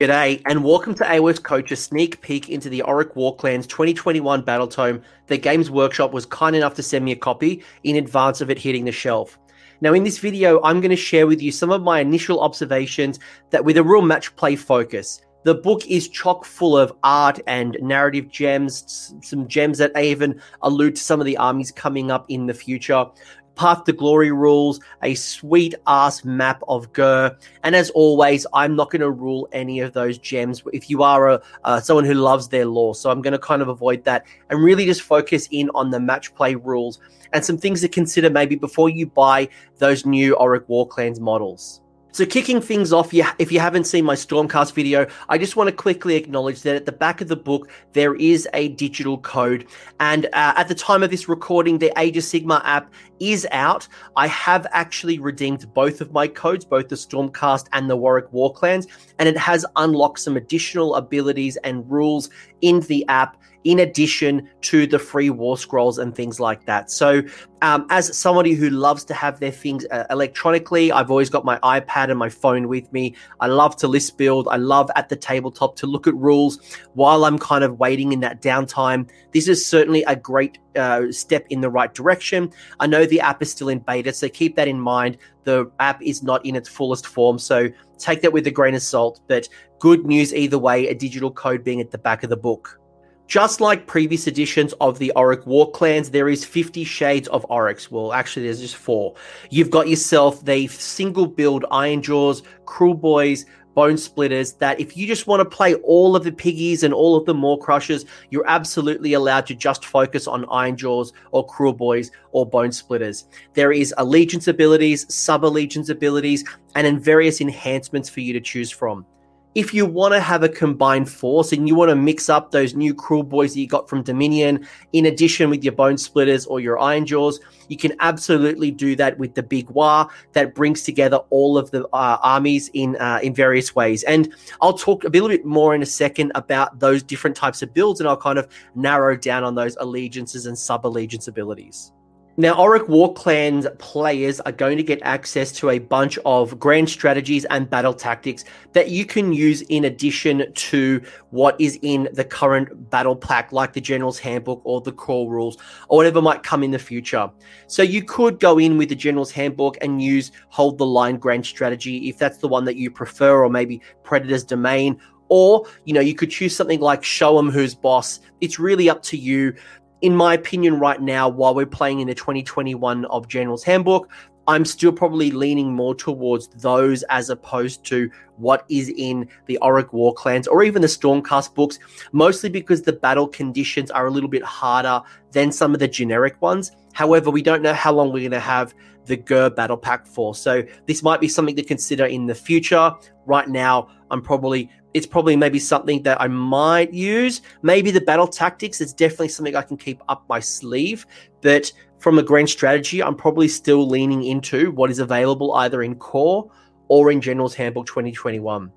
G'day, and welcome to AOS Coach, a sneak peek into the Orruk Warclans 2021 Battle Tome. The Games Workshop was kind enough to send me a copy in advance of it hitting the shelf. Now, in this video, I'm going to share with you some of my initial observations that with a real match play focus. The book is chock full of art and narrative gems, some gems that even allude to some of the armies coming up in the future. Path to Glory rules, a sweet ass map of Ghur, and as always, I'm not going to rule any of those gems. If you are a uh, someone who loves their lore, so I'm going to kind of avoid that and really just focus in on the match play rules and some things to consider maybe before you buy those new Orruk Warclans models. So, kicking things off, if you haven't seen my Stormcast video, I just want to quickly acknowledge that at the back of the book, there is a digital code. And uh, at the time of this recording, the Age of Sigmar app is out. I have actually redeemed both of my codes, both the Stormcast and the Warwick Warclans, and it has unlocked some additional abilities and rules in the app in addition to the free war scrolls and things like that. So, um, as somebody who loves to have their things uh, electronically, I've always got my iPad and my phone with me. I love to list build. I love at the tabletop to look at rules while I'm kind of waiting in that downtime. This is certainly a great uh, step in the right direction. I know the app is still in beta, so keep that in mind. The app is not in its fullest form, so take that with a grain of salt. But good news either way, a digital code being at the back of the book. Just like previous editions of the Orruk Warclans, there is 50 shades of Orruks. Well, actually, there's just four. You've got yourself the single build Iron Jaws, Cruel Boys, Bone Splitters, that if you just want to play all of the piggies and all of the Maw-Krushas, you're absolutely allowed to just focus on Iron Jaws or Cruel Boys or Bone Splitters. There is allegiance abilities, sub allegiance abilities, and then various enhancements for you to choose from if you want to have a combined force and you want to mix up those new cruel boys that you got from Dominion, in addition with your Bone Splitters or your iron jaws, you can absolutely do that with the Big war that brings together all of the uh, armies in uh, in various ways. And I'll talk a little bit more in a second about those different types of builds, and I'll kind of narrow down on those allegiances and sub allegiance abilities. Now, Orruk Warclans players are going to get access to a bunch of grand strategies and battle tactics that you can use in addition to what is in the current battle pack, like the General's Handbook or the Core Rules, or whatever might come in the future. So you could go in with the General's Handbook and use Hold the Line grand strategy if that's the one that you prefer, or maybe Predator's Domain. Or, you know, you could choose something like Show 'em Who's Boss. It's really up to you in my opinion, right now, while we're playing in the 2021 of General's Handbook, I'm still probably leaning more towards those as opposed to what is in the Orruk Warclans or even the Stormcast books, mostly because the battle conditions are a little bit harder than some of the generic ones. However, we don't know how long we're going to have the Ghur battle pack for. So this might be something to consider in the future. Right now, I'm probably it's probably maybe something that I might use. Maybe the battle tactics is definitely something I can keep up my sleeve. But from a grand strategy, I'm probably still leaning into what is available either in core or in General's Handbook 2021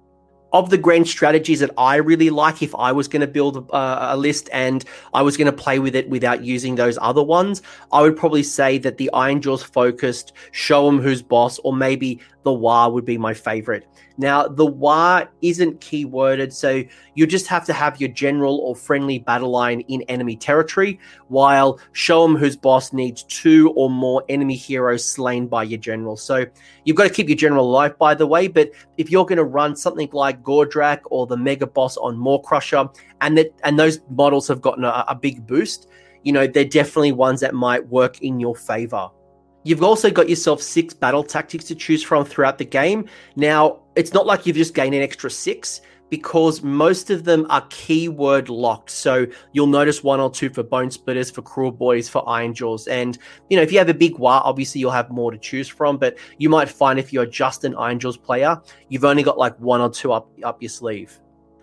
of the grand strategies that I really like, if I was going to build a, a, list and I was going to play with it without using those other ones, I would probably say that the Iron Jaws focused, show them who's boss, or maybe the Waaagh would be my favorite. Now, the Waaagh isn't keyworded, so you just have to have your general or friendly battle line in enemy territory, while show them whose boss needs two or more enemy heroes slain by your general. So you've got to keep your general alive, by the way, but if you're going to run something like Gordrakk or the Mega Boss on Maw-Krusha, and that and those models have gotten a, a big boost, you know, they're definitely ones that might work in your favor. You've also got yourself six battle tactics to choose from throughout the game. Now, it's not like you've just gained an extra six because most of them are keyword locked. So you'll notice one or two for Bone Splitters, for Cruel Boys, for Iron Jaws. And, you know, if you have a big Waaagh, obviously you'll have more to choose from. But you might find if you're just an Iron Jaws player, you've only got like one or two up, up your sleeve.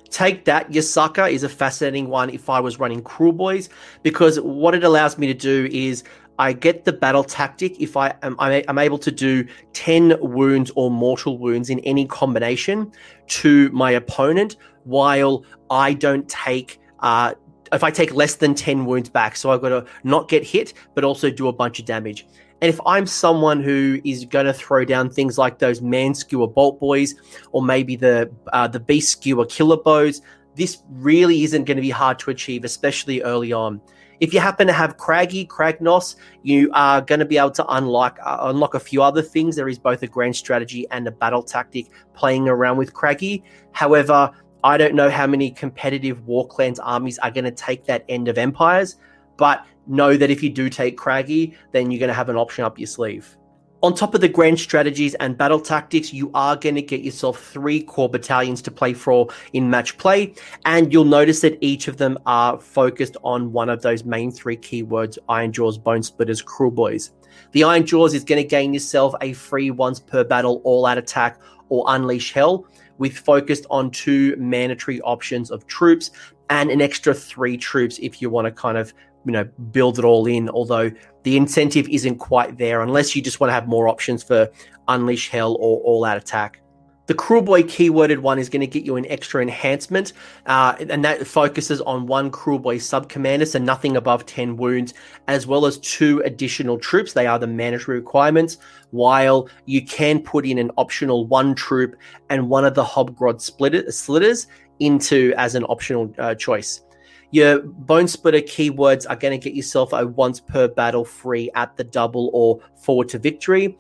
Take that, Ya Suckas is a fascinating one if I was running Cruel Boys, because what it allows me to do is I get the battle tactic if I am I'm able to do 10 wounds or mortal wounds in any combination to my opponent while I don't take uh, if I take less than 10 wounds back. So I've got to not get hit, but also do a bunch of damage. And if I'm someone who is going to throw down things like those man skewer bolt boys, or maybe the uh, the beast skewer killer bows, this really isn't going to be hard to achieve, especially early on. If you happen to have Craggy, Kragnos, you are going to be able to unlock uh, unlock a few other things. There is both a grand strategy and a battle tactic playing around with Craggy. However, I don't know how many competitive War Clans armies are going to take that end of Empires, but know that if you do take Craggy, then you're going to have an option up your sleeve. On top of the grand strategies and battle tactics, you are going to get yourself three core battalions to play for in match play. And you'll notice that each of them are focused on one of those main three keywords Iron Jaws, Bone Splitters, Cruel Boys. The Iron Jaws is going to gain yourself a free once per battle all out attack or unleash hell with focused on two mandatory options of troops and an extra three troops if you want to kind of you know build it all in although the incentive isn't quite there unless you just want to have more options for unleash hell or all out attack the Kruleboy keyworded one is going to get you an extra enhancement, uh, and that focuses on one Kruleboy sub commander, so nothing above 10 wounds, as well as two additional troops. They are the mandatory requirements, while you can put in an optional one troop and one of the Hobgrot splitter, slitters into as an optional uh, choice. Your bone splitter keywords are going to get yourself a once per battle free at the double or forward to victory.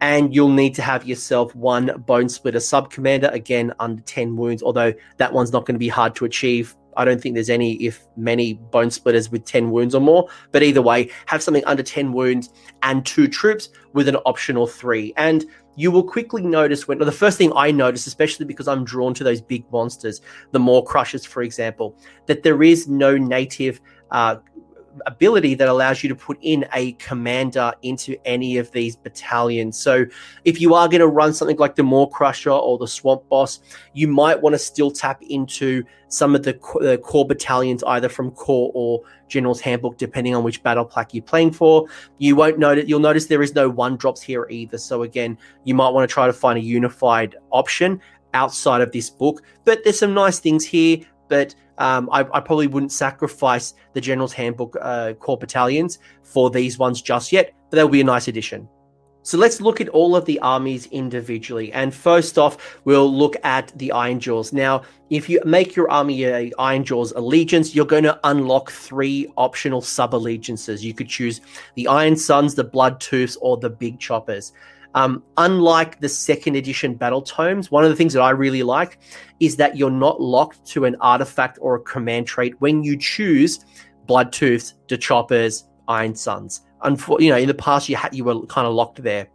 And you'll need to have yourself one bone splitter sub commander, again, under 10 wounds, although that one's not going to be hard to achieve. I don't think there's any, if many, bone splitters with 10 wounds or more. But either way, have something under 10 wounds and two troops with an optional three. And you will quickly notice when the first thing I notice, especially because I'm drawn to those big monsters, the Maw-Krushas, for example, that there is no native uh, ability that allows you to put in a commander into any of these battalions. So if you are going to run something like the Maw-Krusha or the Swamp Boss, you might want to still tap into some of the, the core battalions, either from core or General's Handbook, depending on which battle pack you're playing for. You won't notice. You'll notice there is no one drops here either. So again, you might want to try to find a unified option outside of this book. But there's some nice things here. But um, I, I, probably wouldn't sacrifice the General's Handbook uh, core battalions for these ones just yet, but they'll be a nice addition. So let's look at all of the armies individually. And first off, we'll look at the Iron Jaws. Now, if you make your army a Ironjawz allegiance, you're going to unlock three optional sub allegiances. You could choose the Iron Sons, the Blood Tooths, or the Big Choppers. Um, unlike the second edition battle tomes, one of the things that I really like is that you're not locked to an artifact or a command trait when you choose Bloodtooths, the Choppers, Iron Sons. Unfor- you know, in the past you you were kind of locked there.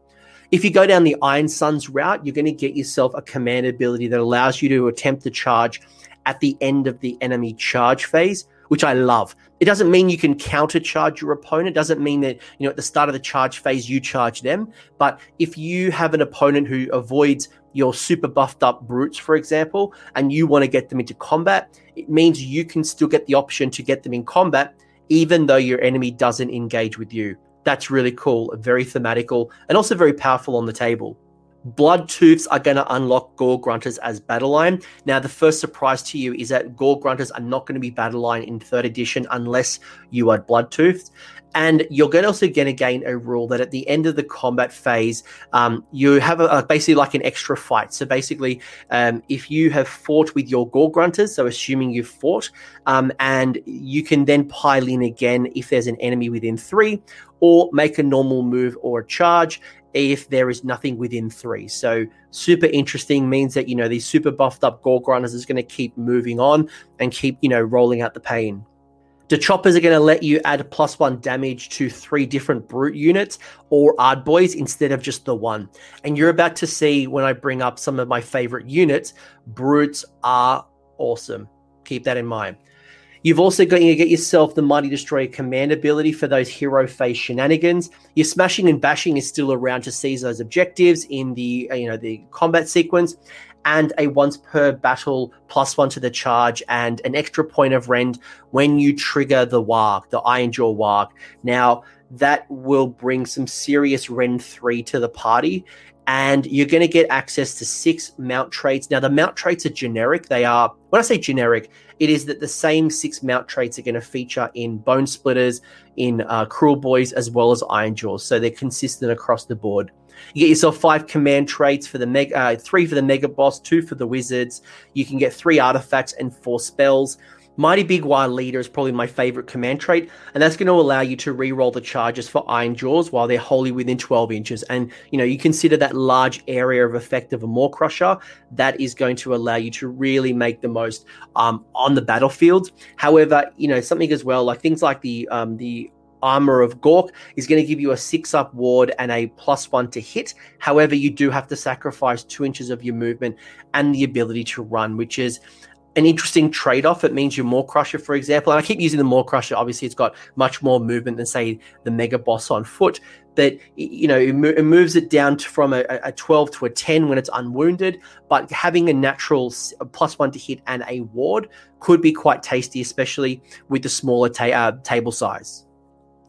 If you go down the Iron Sons route, you're going to get yourself a command ability that allows you to attempt to charge at the end of the enemy charge phase which I love. It doesn't mean you can counter charge your opponent. It doesn't mean that, you know, at the start of the charge phase, you charge them. But if you have an opponent who avoids your super buffed up brutes, for example, and you want to get them into combat, it means you can still get the option to get them in combat, even though your enemy doesn't engage with you. That's really cool, very thematical, and also very powerful on the table. Bloodtooths are going to unlock Gore Grunters as battle line. Now, the first surprise to you is that Gore Grunters are not going to be battle line in third edition unless you are Bloodtooths. And you're going to also going to gain a rule that at the end of the combat phase, um, you have a, a, basically like an extra fight. So basically, um, if you have fought with your Gore Grunters, so assuming you've fought, um, and you can then pile in again if there's an enemy within three, or make a normal move or a charge if there is nothing within three. So super interesting means that you know these super buffed up Gore Grunters is going to keep moving on and keep you know rolling out the pain. The choppers are going to let you add plus one damage to three different brute units or Ardboys instead of just the one. And you're about to see when I bring up some of my favorite units, brutes are awesome. Keep that in mind. You've also got to get yourself the Mighty Destroyer command ability for those hero phase shenanigans. Your smashing and bashing is still around to seize those objectives in the uh, you know the combat sequence, and a once per battle plus one to the charge and an extra point of rend when you trigger the Waaagh, the Iron Jaw Waaagh. Now that will bring some serious rend three to the party and you're going to get access to six mount traits. Now, the mount traits are generic. They are, when I say generic, it is that the same six mount traits are going to feature in Bone Splitters, in uh, boys, as well as Iron Jaws. So they're consistent across the board. You get yourself five command traits for the mega, uh, three for the mega boss, two for the wizards. You can get three artifacts and four spells. Mighty Big Wild Leader is probably my favorite command trait, and that's going to allow you to re-roll the charges for Iron Jaws while they're wholly within 12 inches. And you know, you consider that large area of effect of a Maw-Krusha, that is going to allow you to really make the most um, on the battlefield. However, you know, something as well, like things like the um, the armor of Gork is going to give you a six up ward and a plus one to hit. However, you do have to sacrifice two inches of your movement and the ability to run, which is an interesting trade off. It means your Maw-Krusha, for example, and I keep using the Maw-Krusha. Obviously, it's got much more movement than, say, the Mega Boss on foot. But you know, it, it moves it down to, from a, a, 12 to a 10 when it's unwounded. But having a natural plus one to hit and a ward could be quite tasty, especially with the smaller ta- uh, table size.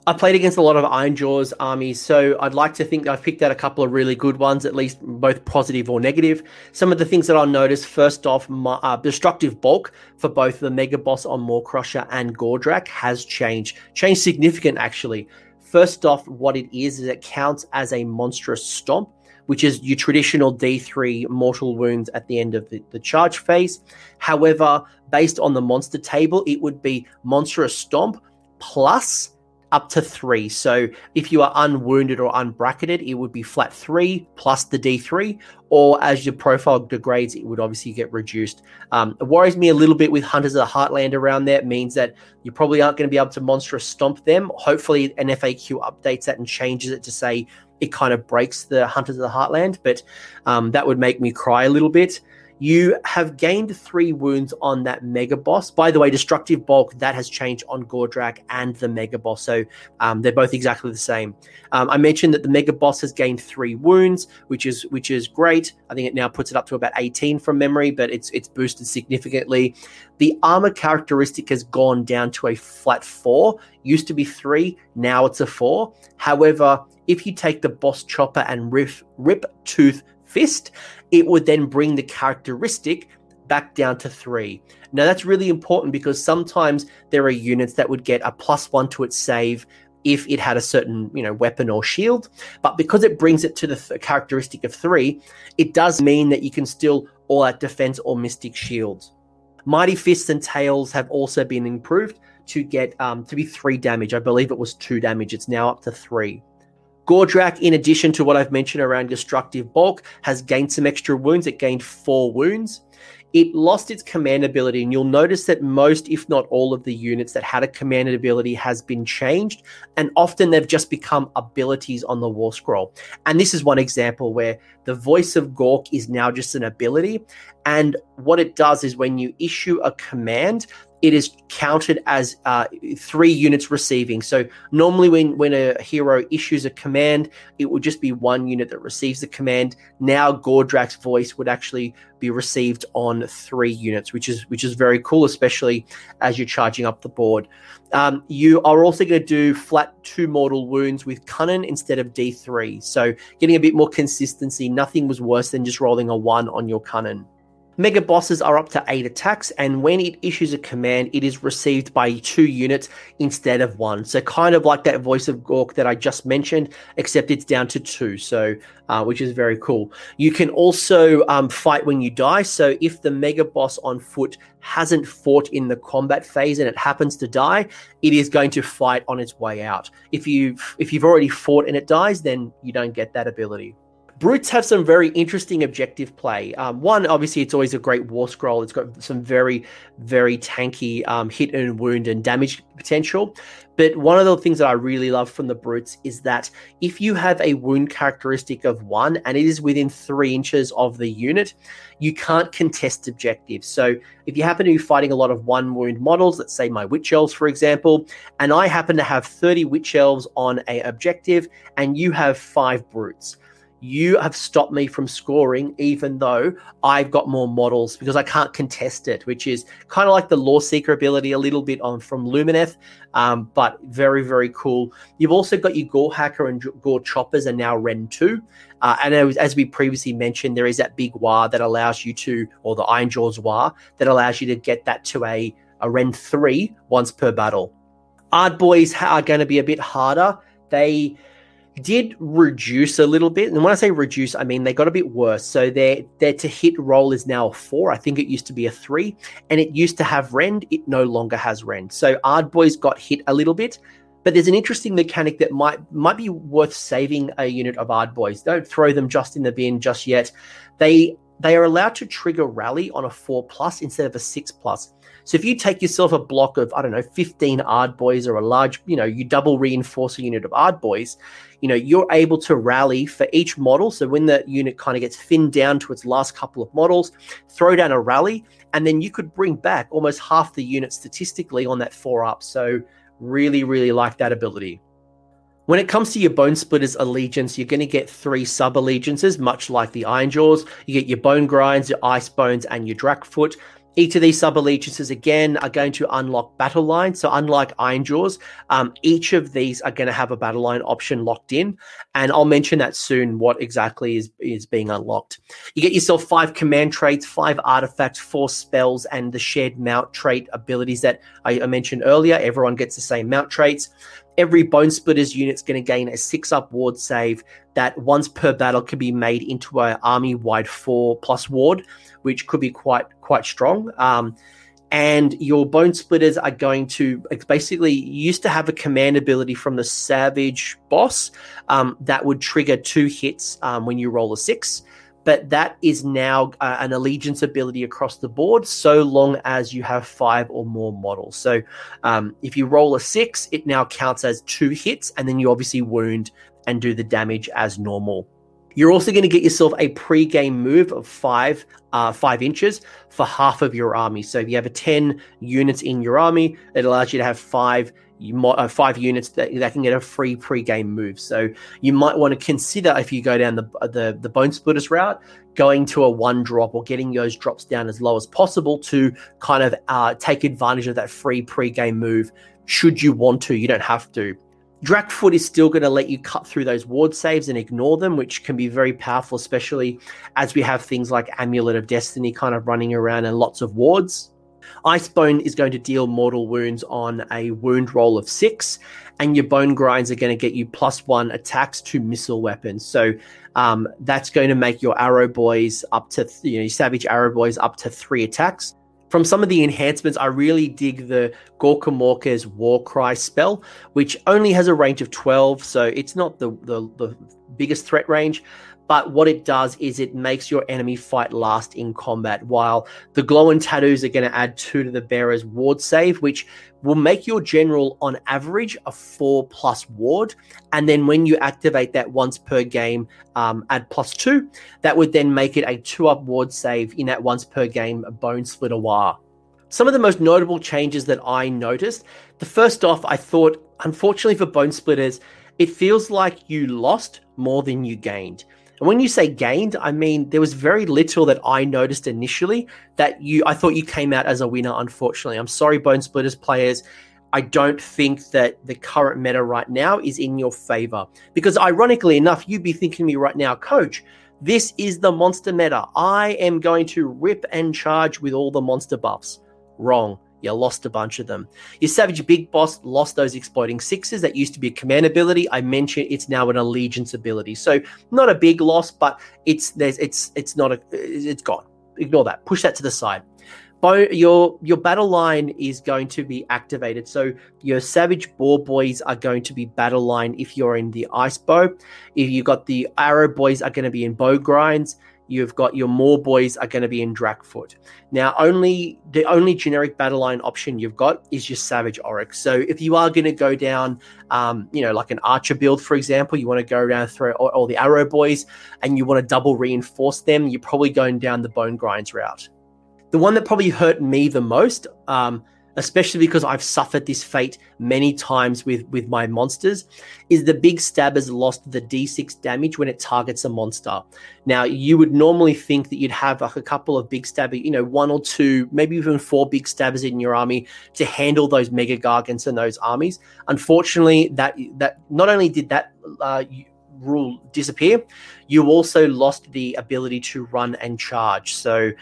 I played against a lot of Iron Jaws armies, so I'd like to think I've picked out a couple of really good ones, at least both positive or negative. Some of the things that I'll notice first off, my, uh, destructive bulk for both the Mega Boss on Maw-Krusha and Gordrakk has changed, changed significant actually. First off, what it is is it counts as a monstrous stomp, which is your traditional D3 mortal wounds at the end of the, the charge phase. However, based on the monster table, it would be monstrous stomp plus up to three. So if you are unwounded or unbracketed, it would be flat three plus the D3, or as your profile degrades, it would obviously get reduced. Um, it worries me a little bit with Hunters of the Heartland around there. It means that you probably aren't going to be able to monstrous stomp them. Hopefully, an FAQ updates that and changes it to say it kind of breaks the Hunters of the Heartland, but um, that would make me cry a little bit. You have gained three wounds on that Mega Boss. By the way, Destructive Bulk, that has changed on Gordrakk and the Mega Boss. So um, they're both exactly the same. Um, I mentioned that the Mega Boss has gained three wounds, which is which is great. I think it now puts it up to about 18 from memory, but it's it's boosted significantly. The armor characteristic has gone down to a flat four. Used to be three, now it's a four. However, if you take the boss chopper and rip, rip tooth fist, it would then bring the characteristic back down to three. Now, that's really important because sometimes there are units that would get a plus one to its save if it had a certain you know weapon or shield. But because it brings it to the th- characteristic of three it does mean that you can still all out defense or mystic shields. Mighty fists and tails have also been improved to get um, to be three damage. I believe it was two damage. It's now up to three Gordrakk, in addition to what I've mentioned around destructive bulk, has gained some extra wounds. It gained four wounds. It lost its command ability, and you'll notice that most, if not all, of the units that had a command ability has been changed, and often they've just become abilities on the war scroll. And this is one example where the voice of Gork is now just an ability, and what it does is when you issue a command, it is counted as uh, three units receiving. So normally, when when a hero issues a command, it would just be one unit that receives the command. Now, Gordrakk's voice would actually be received on three units, which is which is very cool, especially as you're charging up the board. Um, you are also going to do flat two mortal wounds with Cunnin instead of D3, so getting a bit more consistency. Nothing was worse than just rolling a one on your Cunnin. Mega bosses are up to 8 attacks, and when it issues a command, it is received by two units instead of one. So, kind of like that voice of Gork that I just mentioned, except it's down to two, so uh, which is very cool. You can also um, fight when you die. So, if the Mega boss on foot hasn't fought in the combat phase and it happens to die, it is going to fight on its way out. If you if you've already fought and it dies, then you don't get that ability. Brutes have some very interesting objective play. Um, one, obviously, it's always a great war scroll. It's got some very, very tanky um, hit and wound and damage potential. But one of the things that I really love from the Brutes is that if you have a wound characteristic of one and it is within three inches of the unit, you can't contest objectives. So if you happen to be fighting a lot of one wound models, let's say my Witch Elves, for example, and I happen to have 30 Witch Elves on a objective and you have five Brutes you have stopped me from scoring, even though I've got more models because I can't contest it, which is kind of like the Loreseeker ability a little bit on from Lumineth, um, but very, very cool. You've also got your Gore Hacker and Gore Choppers are now Rend 2. Uh, and as, as, we previously mentioned, there is that big Waaagh that allows you to, or the Ironjawz Waaagh, that allows you to get that to a, a Rend 3 once per battle. Ard Boys are going to be a bit harder. They did reduce a little bit. And when I say reduce, I mean they got a bit worse. So their their to hit roll is now a four. I think it used to be a three, and it used to have rend. It no longer has rend. So Ard Boys got hit a little bit. But there's an interesting mechanic that might might be worth saving a unit of Ard Boys. Don't throw them just in the bin just yet. They they are allowed to trigger rally on a four plus instead of a six plus. So if you take yourself a block of, I don't know, 15 Ard boys or a large, you know, you double reinforce a unit of Ard boys, you know, you're able to rally for each model. So when the unit kind of gets thinned down to its last couple of models, throw down a rally, and then you could bring back almost half the unit statistically on that four up. So really, really like that ability. When it comes to your Bone Splitters allegiance, you're going to get three sub allegiances, much like the Iron Jaws. You get your Bone Grinds, your Ice Bones, and your Drakfoot. Each of these sub allegiances again are going to unlock battle line. So unlike Ironjawz, um, each of these are going to have a battle line option locked in, and I'll mention that soon. What exactly is is being unlocked? You get yourself five command traits, five artifacts, four spells, and the shared mount trait abilities that I, I mentioned earlier. Everyone gets the same mount traits every Bone Splitters unit's going to gain a six up ward save that once per battle can be made into an army wide four plus ward, which could be quite quite strong. Um, and your Bone Splitters are going to basically used to have a command ability from the Savage boss um, that would trigger two hits um, when you roll a six but that is now uh, an allegiance ability across the board so long as you have five or more models. So um, if you roll a six, it now counts as two hits, and then you obviously wound and do the damage as normal. You're also going to get yourself a pre-game move of five, uh, five inches for half of your army. So if you have a ten units in your army, it allows you to have five you might uh, five units that, that can get a free pre-game move. So you might want to consider if you go down the the, the bone splitters route, going to a one drop or getting those drops down as low as possible to kind of uh, take advantage of that free pre-game move. Should you want to, you don't have to. Drakfoot is still going to let you cut through those ward saves and ignore them, which can be very powerful, especially as we have things like Amulet of Destiny kind of running around and lots of wards. Icebone is going to deal mortal wounds on a wound roll of six, and your bone grinds are going to get you plus one attacks to missile weapons. So um, that's going to make your arrow boys up to th- you know savage arrow boys up to three attacks. From some of the enhancements, I really dig the Gorkamorka's War Cry spell, which only has a range of 12, so it's not the, the, the biggest threat range, but what it does is it makes your enemy fight last in combat, while the glow and tattoos are going to add two to the bearer's ward save, which will make your general on average a four plus ward. And then when you activate that once per game, um, add plus two, that would then make it a two up ward save in that once per game bone splitter Waaagh. Some of the most notable changes that I noticed. The first off, I thought, unfortunately for bone splitters, it feels like you lost more than you gained. And when you say gained, I mean there was very little that I noticed initially that you I thought you came out as a winner, unfortunately. I'm sorry, Bone Splitters players. I don't think that the current meta right now is in your favor. Because ironically enough, you'd be thinking me right now, coach, this is the monster meta. I am going to rip and charge with all the monster buffs. Wrong. You lost a bunch of them. Your Savage Big Boss lost those exploding sixes. That used to be a command ability. I mentioned it's now an allegiance ability. So not a big loss, but it's there's it's it's not a it's gone. Ignore that. Push that to the side. Your your battle line is going to be activated. So your Savage Boar Boys are going to be battle line if you're in the Ice Bow. If you got the Arrow Boys are going to be in Bow Grinds you've got your Morboys are going to be in Drakfoot. Now, only the only generic battle line option you've got is your Savage Orruks. So if you are going to go down, um, you know, like an Archer build, for example, you want to go around through all, all, the Arrow boys and you want to double reinforce them, you're probably going down the Bone Grinds route. The one that probably hurt me the most, um, especially because I've suffered this fate many times with with my monsters, is the big stabbers lost the d6 damage when it targets a monster. Now you would normally think that you'd have like a couple of big stabber, you know, one or two, maybe even four big stabbers in your army to handle those mega gargants and those armies. Unfortunately, that that not only did that uh, rule disappear, you also lost the ability to run and charge. So.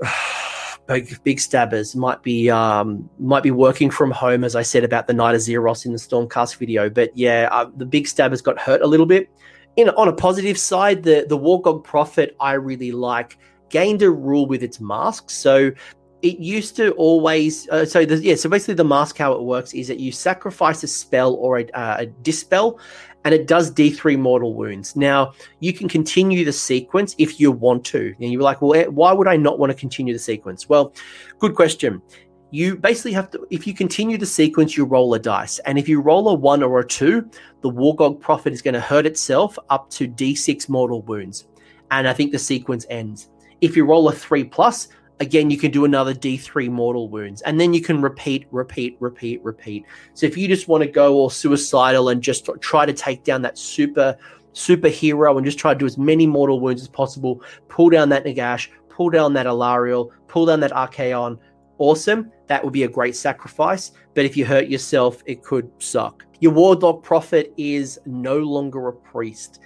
big, big stabbers might be um, might be working from home, as I said about the Knight of Azyros in the Stormcast video. But yeah, uh, the big stabbers got hurt a little bit. In on a positive side, the the Wurrgog Prophet I really like gained a rule with its mask. So it used to always uh, so the, yeah so basically the mask how it works is that you sacrifice a spell or a, uh, a dispel and it does d3 mortal wounds. Now you can continue the sequence if you want to. And you're like well eh, why would i not want to continue the sequence? Well good question. You basically have to if you continue the sequence you roll a dice. And if you roll a one or a two the wurrgog prophet is going to hurt itself up to d6 mortal wounds. And i think the sequence ends. If you roll a three plus again you can do another d3 mortal wounds and then you can repeat repeat repeat repeat. So if you just want to go all suicidal and just try to take down that super superhero and just try to do as many mortal wounds as possible pull down that nagash pull down that alarielle pull down that archaon awesome. That would be a great sacrifice but if you hurt yourself it could suck. Your wurrgog prophet is no longer a priest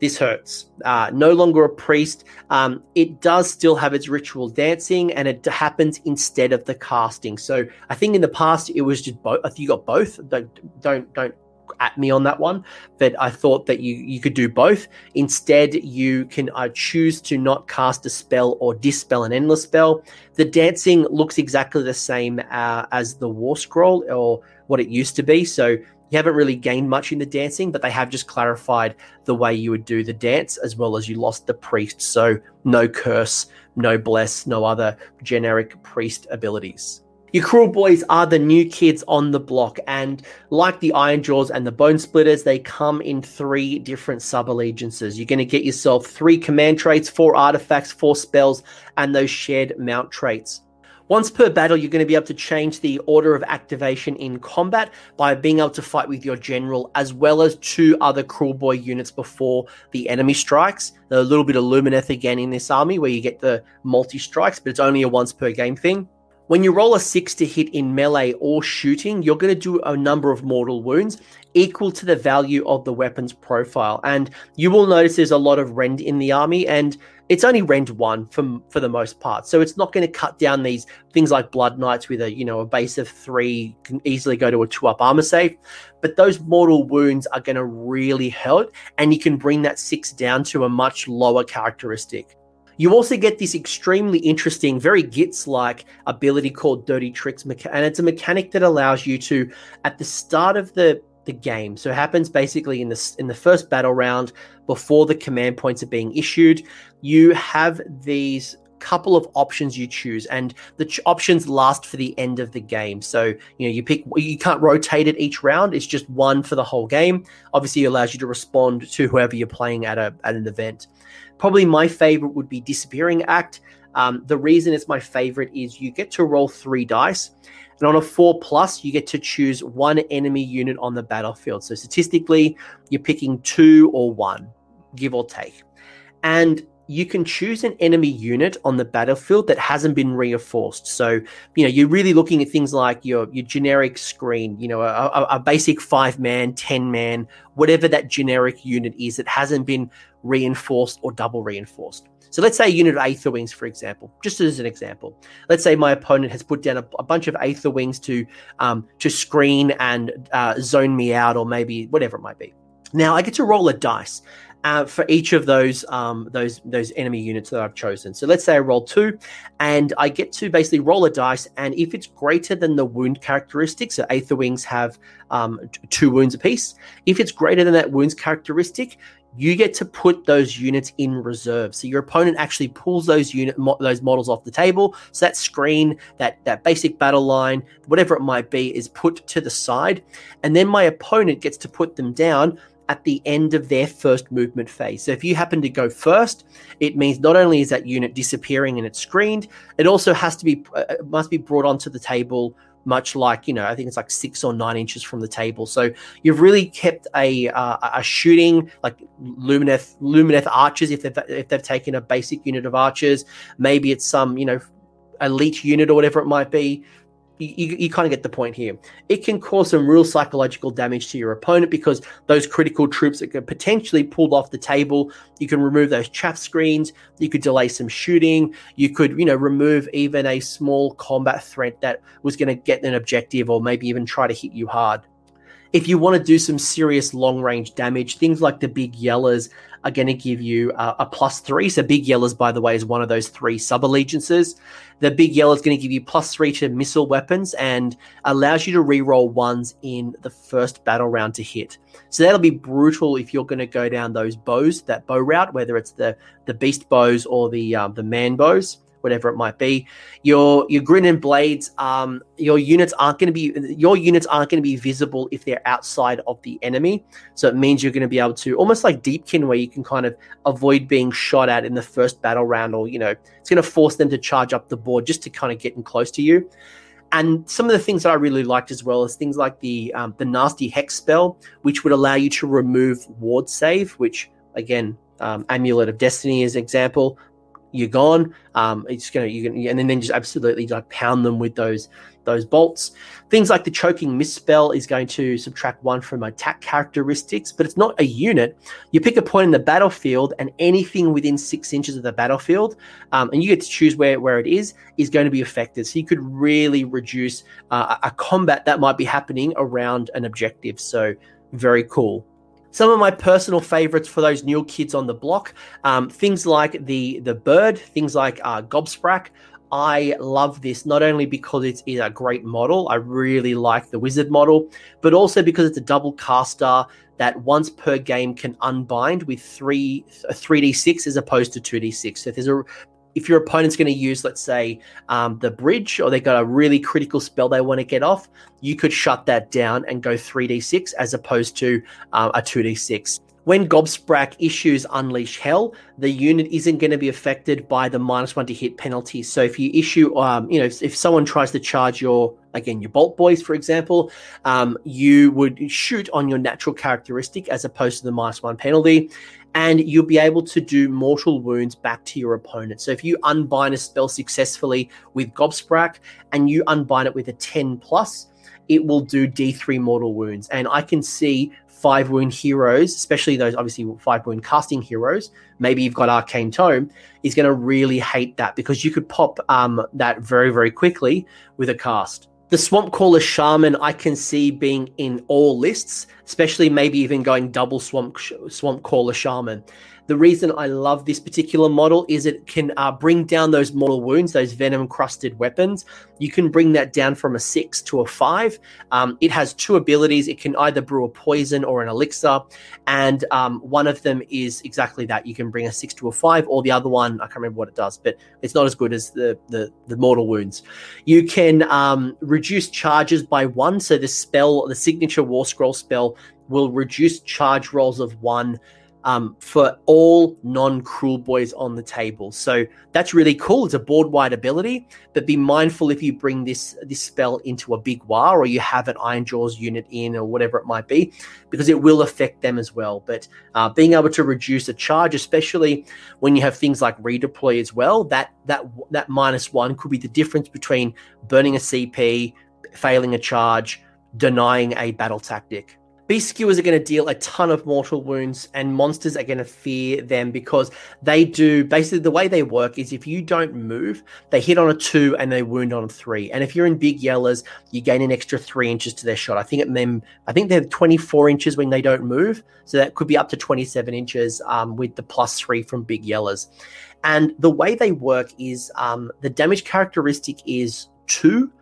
this hurts. Uh, no longer a priest. Um, it does still have its ritual dancing, and it happens instead of the casting. So I think in the past it was just both. You got both. Don't don't don't at me on that one. But I thought that you you could do both. Instead, you can uh, choose to not cast a spell or dispel an endless spell. The dancing looks exactly the same uh, as the war scroll or what it used to be. So you haven't really gained much in the dancing, but they have just clarified the way you would do the dance as well as you lost the priest. So no curse, no bless, no other generic priest abilities. Your Cruel Boys are the new kids on the block, and like the Iron Jaws and the Bone Splitters, they come in three different sub allegiances. You're going to get yourself three command traits, four artifacts, four spells, and those shared mount traits. Once per battle, you're going to be able to change the order of activation in combat by being able to fight with your general as well as two other Kruleboy units before the enemy strikes. a little bit of Lumineth again in this army where you get the multi strikes, but it's only a once per game thing. When you roll a six to hit in melee or shooting, you're going to do a number of mortal wounds equal to the value of the weapon's profile. And you will notice there's a lot of rend in the army, and it's only rend one for for the most part. So it's not going to cut down these things like Blood Knights with a you know a base of three can easily go to a two up armor save, but those mortal wounds are going to really hurt, and you can bring that six down to a much lower characteristic. You also get this extremely interesting, very Gitz like ability called Dirty Tricks, and it's a mechanic that allows you to, at the start of the the game. So it happens basically in the in the first battle round before the command points are being issued. You have these couple of options you choose and the ch- options last for the end of the game. So you know you pick you can't rotate it each round. It's just one for the whole game. Obviously it allows you to respond to whoever you're playing at a at an event. Probably my favorite would be disappearing act. Um, the reason it's my favorite is you get to roll three dice and on a four plus, you get to choose one enemy unit on the battlefield. So statistically, you're picking two or one, give or take. And you can choose an enemy unit on the battlefield that hasn't been reinforced. So, you know, you're really looking at things like your your generic screen, you know, a, a basic five man, ten man, whatever that generic unit is that hasn't been reinforced or double reinforced. So let's say unit of Aether Wings, for example, just as an example. Let's say my opponent has put down a, a bunch of Aether Wings to um, to screen and uh, zone me out, or maybe whatever it might be. Now I get to roll a dice. Uh, for each of those um, those those enemy units that I've chosen. So let's say I roll two, and I get to basically roll a dice, and if it's greater than the wound characteristic, so Aether Wings have um, t- two wounds apiece. If it's greater than that wounds characteristic, you get to put those units in reserve. So your opponent actually pulls those unit mo- those models off the table. So that screen, that that basic battle line, whatever it might be, is put to the side, and then my opponent gets to put them down at the end of their first movement phase. So if you happen to go first, it means not only is that unit disappearing and it's screened, it also has to be uh, must be brought onto the table much like you know i think it's like six or nine inches from the table. So you've really kept a uh, a shooting like lumineth lumineth archers if they've if they've taken a basic unit of archers maybe it's some you know elite unit or whatever it might be you, you kind of get the point here. It can cause some real psychological damage to your opponent because those critical troops that could potentially pulled off the table, you can remove those chaff screens, you could delay some shooting, you could, you know, remove even a small combat threat that was going to get an objective or maybe even try to hit you hard. If you want to do some serious long range damage, things like the big yellers are going to give you uh, a plus three. So big yellers, by the way, is one of those three sub allegiances. The big yellow is going to give you plus three to missile weapons and allows you to re-roll ones in the first battle round to hit. So that'll be brutal if you're going to go down those bows, that bow route, whether it's the the beast bows or the um, the man bows whatever it might be. Your your Grinnin' Blades, um, your units aren't going to be your units aren't going to be visible if they're outside of the enemy. So it means you're going to be able to almost like Deepkin, where you can kind of avoid being shot at in the first battle round, or you know, it's going to force them to charge up the board just to kind of get in close to you. And some of the things that I really liked as well is things like the um, the nasty hex spell, which would allow you to remove ward save, which again um, Amulet of Destiny is an example you're gone. Um, it's gonna you can and then just absolutely like pound them with those those bolts. Things like the choking misspell is going to subtract one from attack characteristics, but it's not a unit. You pick a point in the battlefield, and anything within six inches of the battlefield, um, and you get to choose where where it is, is going to be affected. So you could really reduce uh, a combat that might be happening around an objective. So very cool. Some of my personal favorites for those new kids on the block, um, things like the the bird, things like uh, Gobsprakk. I love this not only because it's, it's a great model, I really like the wizard model, but also because it's a double caster that once per game can unbind with three a 3d6 as opposed to 2d6. So if there's a if your opponent's going to use, let's say, um, the bridge, or they've got a really critical spell they want to get off, you could shut that down and go 3d6 as opposed to uh, a 2d6. When Gobsprakk issues Unleash Hell, the unit isn't going to be affected by the minus one to hit penalty. So if you issue, um, you know, if, if, someone tries to charge your, again, your Bolt Boys, for example, um, you would shoot on your natural characteristic as opposed to the minus one penalty and you'll be able to do mortal wounds back to your opponent. So if you unbind a spell successfully with Gobsprakk and you unbind it with a 10 plus, it will do D3 mortal wounds. And I can see five wound heroes, especially those obviously five wound casting heroes, maybe you've got Arcane Tome, is going to really hate that because you could pop um, that very, very quickly with a cast. The Swamp Caller Shaman I can see being in all lists, especially maybe even going double Swamp Swamp Caller Shaman. The reason I love this particular model is it can uh, bring down those mortal wounds, those venom crusted weapons. You can bring that down from a six to a five. Um, it has two abilities. It can either brew a poison or an elixir, and um, one of them is exactly that. You can bring a six to a five, or the other one I can't remember what it does, but it's not as good as the the, the mortal wounds. You can um, reduce charges by one, so the spell, the signature War Scroll spell, will reduce charge rolls of one um, for all non cruel boys on the table. So that's really cool. It's a board wide ability, but be mindful if you bring this this spell into a big war or you have an Iron Jaws unit in or whatever it might be, because it will affect them as well. But uh, being able to reduce a charge, especially when you have things like redeploy as well, that that that minus one could be the difference between burning a CP, failing a charge, denying a battle tactic. Beast skewers are going to deal a ton of mortal wounds, and monsters are going to fear them because they do basically the way they work is if you don't move, they hit on a two and they wound on a three. And if you're in big yellers, you gain an extra three inches to their shot. I think them, I think they're 24 inches when they don't move, so that could be up to 27 inches um, with the plus three from big yellers. And the way they work is um, the damage characteristic is two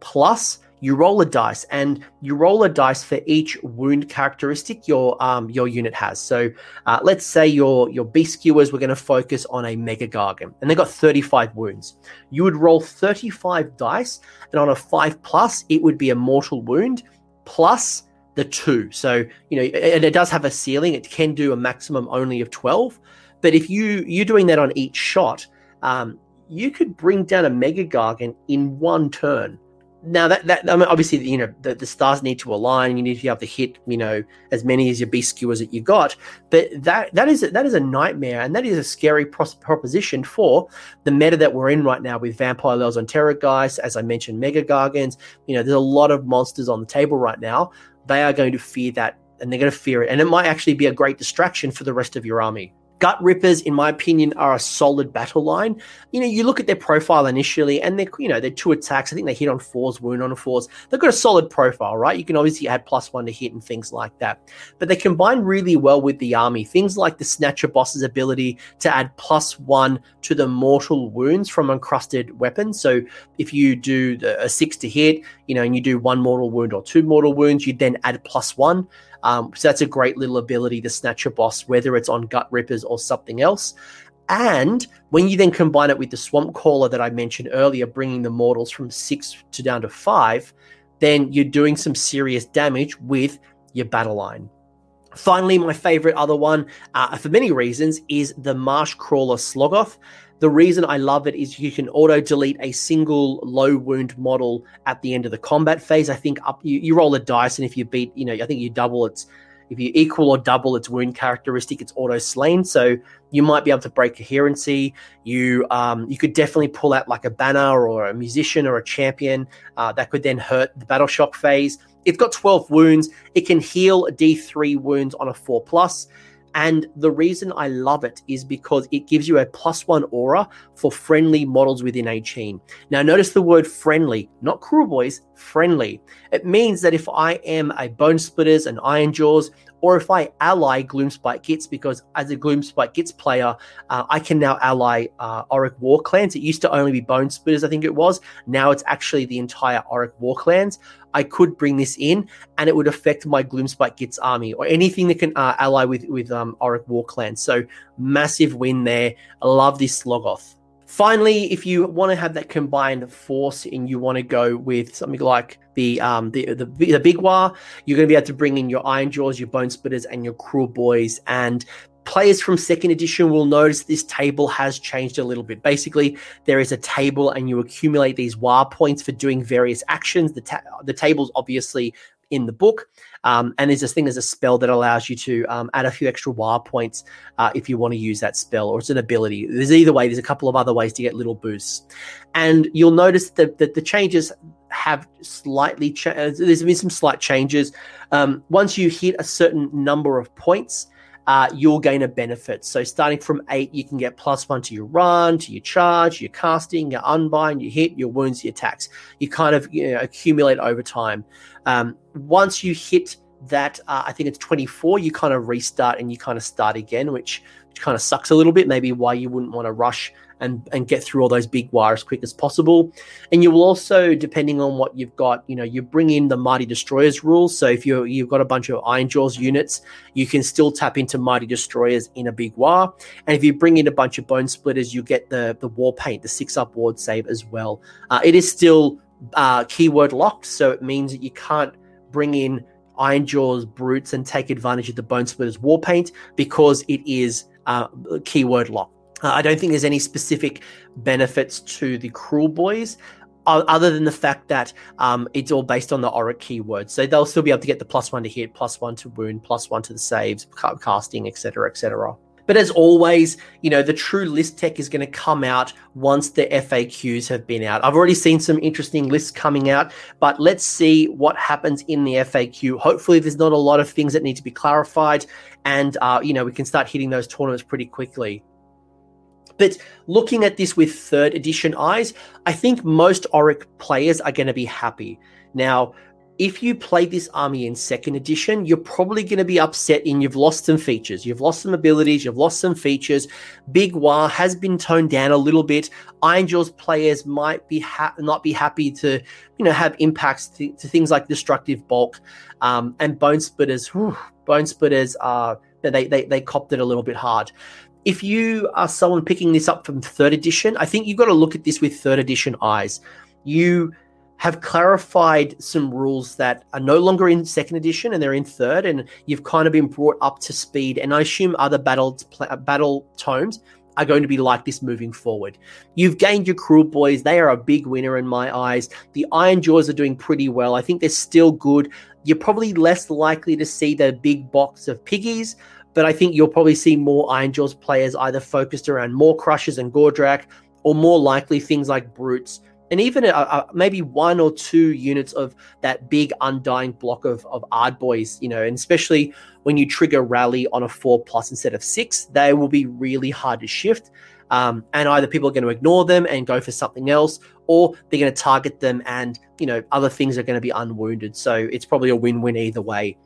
plus you roll a dice and you roll a dice for each wound characteristic your um your unit has so uh, let's say your your beast skewers were going to focus on a mega gargant and they got 35 wounds you would roll 35 dice and on a 5 plus it would be a mortal wound plus the two. So you know, and it does have a ceiling. It can do a maximum only of twelve. But if you you're doing that on each shot, um, you could bring down a Mega Gargant in one turn now that that I mean, obviously you know the, the stars need to align. You need to be able to hit you know as many as your beast skewers that you got. But that that is that is a nightmare, and that is a scary pros- proposition for the meta that we're in right now with vampire lels on Terrorgheist, as I mentioned, Mega Gargants. You know, there's a lot of monsters on the table right now. They are going to fear that, and they're going to fear it, and it might actually be a great distraction for the rest of your army. Gut Rippers, in my opinion, are a solid battle line. You know, you look at their profile initially, and they're you know they're two attacks. I think they hit on fours, wound on fours. They've got a solid profile, right? You can obviously add plus one to hit and things like that. But they combine really well with the army. Things like the Snatcher Boss's ability to add plus one to the mortal wounds from encrusted weapons. So if you do the, a six to hit, you know, and you do one mortal wound or two mortal wounds, you then add plus one. Um, so that's a great little ability to snatch a boss, whether it's on Gutrippaz or something else. And when you then combine it with the Swampcalla that I mentioned earlier, bringing the mortals from six to down to five, then you're doing some serious damage with your battle line. Finally, my favorite other one, uh, for many reasons, is the Marshcrawla Sloggoth. The reason I love it is you can auto delete a single low wound model at the end of the combat phase. I think up you, you roll a dice, and if you beat, you know, I think you double its if you equal or double its wound characteristic, it's auto slain. So you might be able to break coherency. You um, you could definitely pull out like a banner or a musician or a champion uh, that could then hurt the battle shock phase. It's got 12 wounds. It can heal D3 wounds on a 4 plus. And the reason I love it is because it gives you a plus one aura for friendly models within a chain. Now, notice the word friendly, not Kruleboyz, friendly. It means that if I am a Bonesplitterz, an Ironjawz, or if I ally Gloomspite Gitz, because as a Gloomspite Gitz player, uh, I can now ally uh, Orruk Warclans. It used to only be Bonesplitterz, I think it was. Now it's actually the entire Orruk Warclans. I could bring this in, and it would affect my Gloomspite Gitz army or anything that can uh, ally with with um, Orruk Warclans. So massive win there. I love this Sloggoth. Finally, if you want to have that combined force and you want to go with something like the um the the, the Big Waaagh, you're going to be able to bring in your Ironjawz, your Bonesplitterz, and your Kruleboyz, And players from second edition will notice this table has changed a little bit. Basically, there is a table and you accumulate these Waaagh points for doing various actions. The ta- the table's obviously in the book. Um, and there's this thing as a spell that allows you to um, add a few extra Waaagh points uh, if you want to use that spell, or it's an ability. There's either way. There's a couple of other ways to get little boosts, and you'll notice that, that the changes have slightly. Cha- uh, there's been some slight changes. Um, once you hit a certain number of points, uh, you'll gain a benefit. So starting from eight, you can get plus one to your run, to your charge, your casting, your unbind, your hit, your wounds, your attacks. You kind of you know, accumulate over time. Um, once you hit that, uh, I think it's 24, you kind of restart and you kind of start again, which, which kind of sucks a little bit. Maybe why you wouldn't want to rush and and get through all those big wires as quick as possible. And you will also, depending on what you've got, you know, you bring in the Mighty Destroyers rules. So if you you've got a bunch of Ironjawz units, you can still tap into Mighty Destroyers in a big Waaagh. And if you bring in a bunch of Bonesplitterz, you get the the War Paint, the six up ward save as well. Uh, it is still uh, keyword locked, so it means that you can't bring in Ironjawz brutes and take advantage of the Bonesplitterz War Paint because it is uh, keyword locked. Uh, I don't think there's any specific benefits to the Kruleboyz other than the fact that um, it's all based on the Orruk keyword. So they'll still be able to get the plus one to hit, plus one to wound, plus one to the saves, casting, etc., etc. But as always, you know, the true list tech is going to come out once the FAQs have been out. I've already seen some interesting lists coming out, but let's see what happens in the FAQ. Hopefully, there's not a lot of things that need to be clarified, and, uh, you know, we can start hitting those tournaments pretty quickly. But looking at this with third edition eyes, I think most Orruk players are going to be happy. Now, if you play this army in second edition, you're probably going to be upset in you've lost some features. You've lost some abilities, you've lost some features. Big Waaagh has been toned down a little bit. Angels players might be ha- not be happy to, you know, have impacts to, things like destructive bulk um, and Bonesplitterz. Whew, Bonesplitterz are they, they they copped it a little bit hard if you are someone picking this up from third edition, I think you've got to look at this with third edition eyes. You have clarified some rules that are no longer in second edition and they're in third, and you've kind of been brought up to speed. And I assume other battle battle tomes are going to be like this moving forward. You've gained your Kruleboyz; They are a big winner in my eyes. The Ironjawz are doing pretty well. I think they're still good. You're probably less likely to see the big box of piggies, but I think you'll probably see more Ironjawz players either focused around Maw-Krushas and Gordrakk, or more likely things like brutes and even a, a, maybe one or two units of that big undying block of, of Ardboys, you know, and especially when you trigger rally on a four plus instead of six, they will be really hard to shift. Um, and either people are going to ignore them and go for something else, or they're going to target them and, you know, other things are going to be unwounded. So it's probably a win win either way.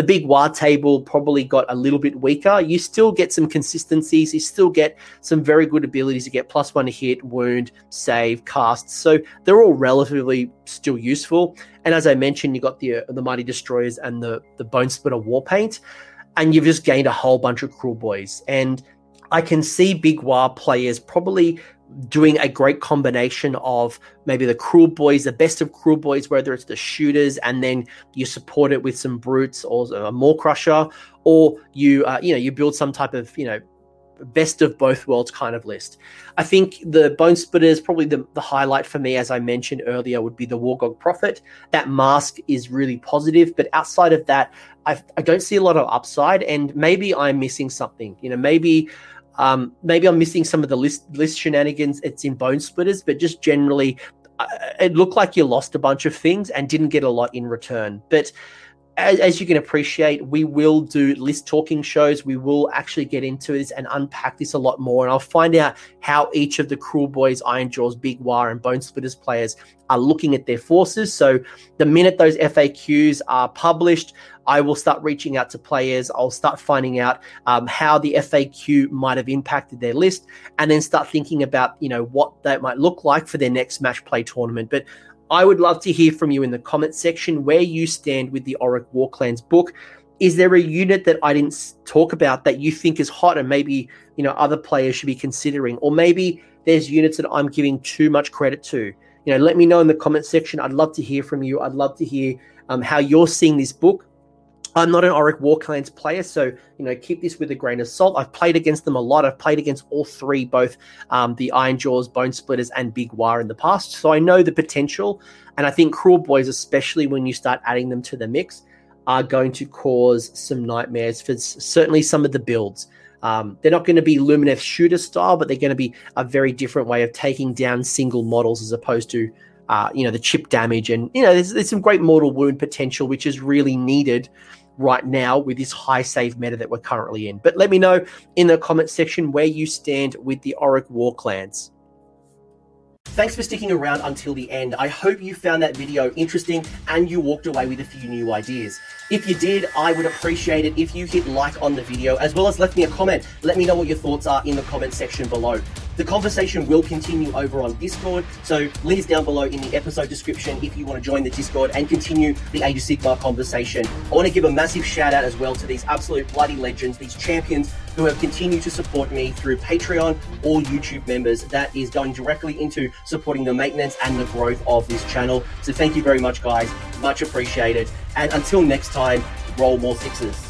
The big Waaagh table probably got a little bit weaker. You still get some consistencies. You still get some very good abilities to get plus one hit, wound, save, cast. So they're all relatively still useful. And as I mentioned, you got the uh, the Mighty Destroyers and the the Bonesplitter War Paint, and you've just gained a whole bunch of Kruleboyz. And I can see Big Waaagh players probably doing a great combination of maybe the Kruleboyz, the best of Kruleboyz, whether it's the shooters, and then you support it with some brutes or a Maw-Krusha, or you uh, you know you build some type of you know best of both worlds kind of list. I think the Bonesplitter is probably the, the highlight for me, as I mentioned earlier, would be the Wurrgog Prophet. That mask is really positive, but outside of that, I, I don't see a lot of upside, and maybe I'm missing something. You know, maybe um, maybe I'm missing some of the list list shenanigans. It's in Bonesplitterz, but just generally, uh, it looked like you lost a bunch of things and didn't get a lot in return. But as, as, you can appreciate, we will do list talking shows. We will actually get into this and unpack this a lot more. And I'll find out how each of the Kruleboyz, Iron Jaws, Big Waaagh, and Bonesplitterz players are looking at their forces. So the minute those FAQs are published, I will start reaching out to players. I'll start finding out um, how the FAQ might have impacted their list, and then start thinking about you know what that might look like for their next match play tournament. But I would love to hear from you in the comment section where you stand with the Orruk Warclans book. Is there a unit that I didn't talk about that you think is hot and maybe you know other players should be considering, or maybe there's units that I'm giving too much credit to? You know, let me know in the comment section. I'd love to hear from you. I'd love to hear um, how you're seeing this book. I'm not an Orruk Warclans player, so you know keep this with a grain of salt. I've played against them a lot. I've played against all three, both um, the Ironjawz, Bonesplitterz, and Big Waaagh in the past. So I know the potential, and I think Kruleboyz, especially when you start adding them to the mix, are going to cause some nightmares for certainly some of the builds. Um, they're not going to be Lumineth shooter style, but they're going to be a very different way of taking down single models as opposed to uh, you know the chip damage and you know there's, there's some great mortal wound potential which is really needed right now with this high save meta that we're currently in. But let me know in the comment section where you stand with the Orruk Warclans. Thanks for sticking around until the end. I hope you found that video interesting and you walked away with a few new ideas. If you did, I would appreciate it if you hit like on the video as well as left me a comment. Let me know what your thoughts are in the comment section below. The conversation will continue over on Discord, so links down below in the episode description if you want to join the Discord and continue the Age of Sigmar conversation. I want to give a massive shout out as well to these absolute bloody legends, these champions who have continued to support me through Patreon or YouTube members. That is going directly into supporting the maintenance and the growth of this channel. So thank you very much, guys. Much appreciated. And until next time, roll more sixes.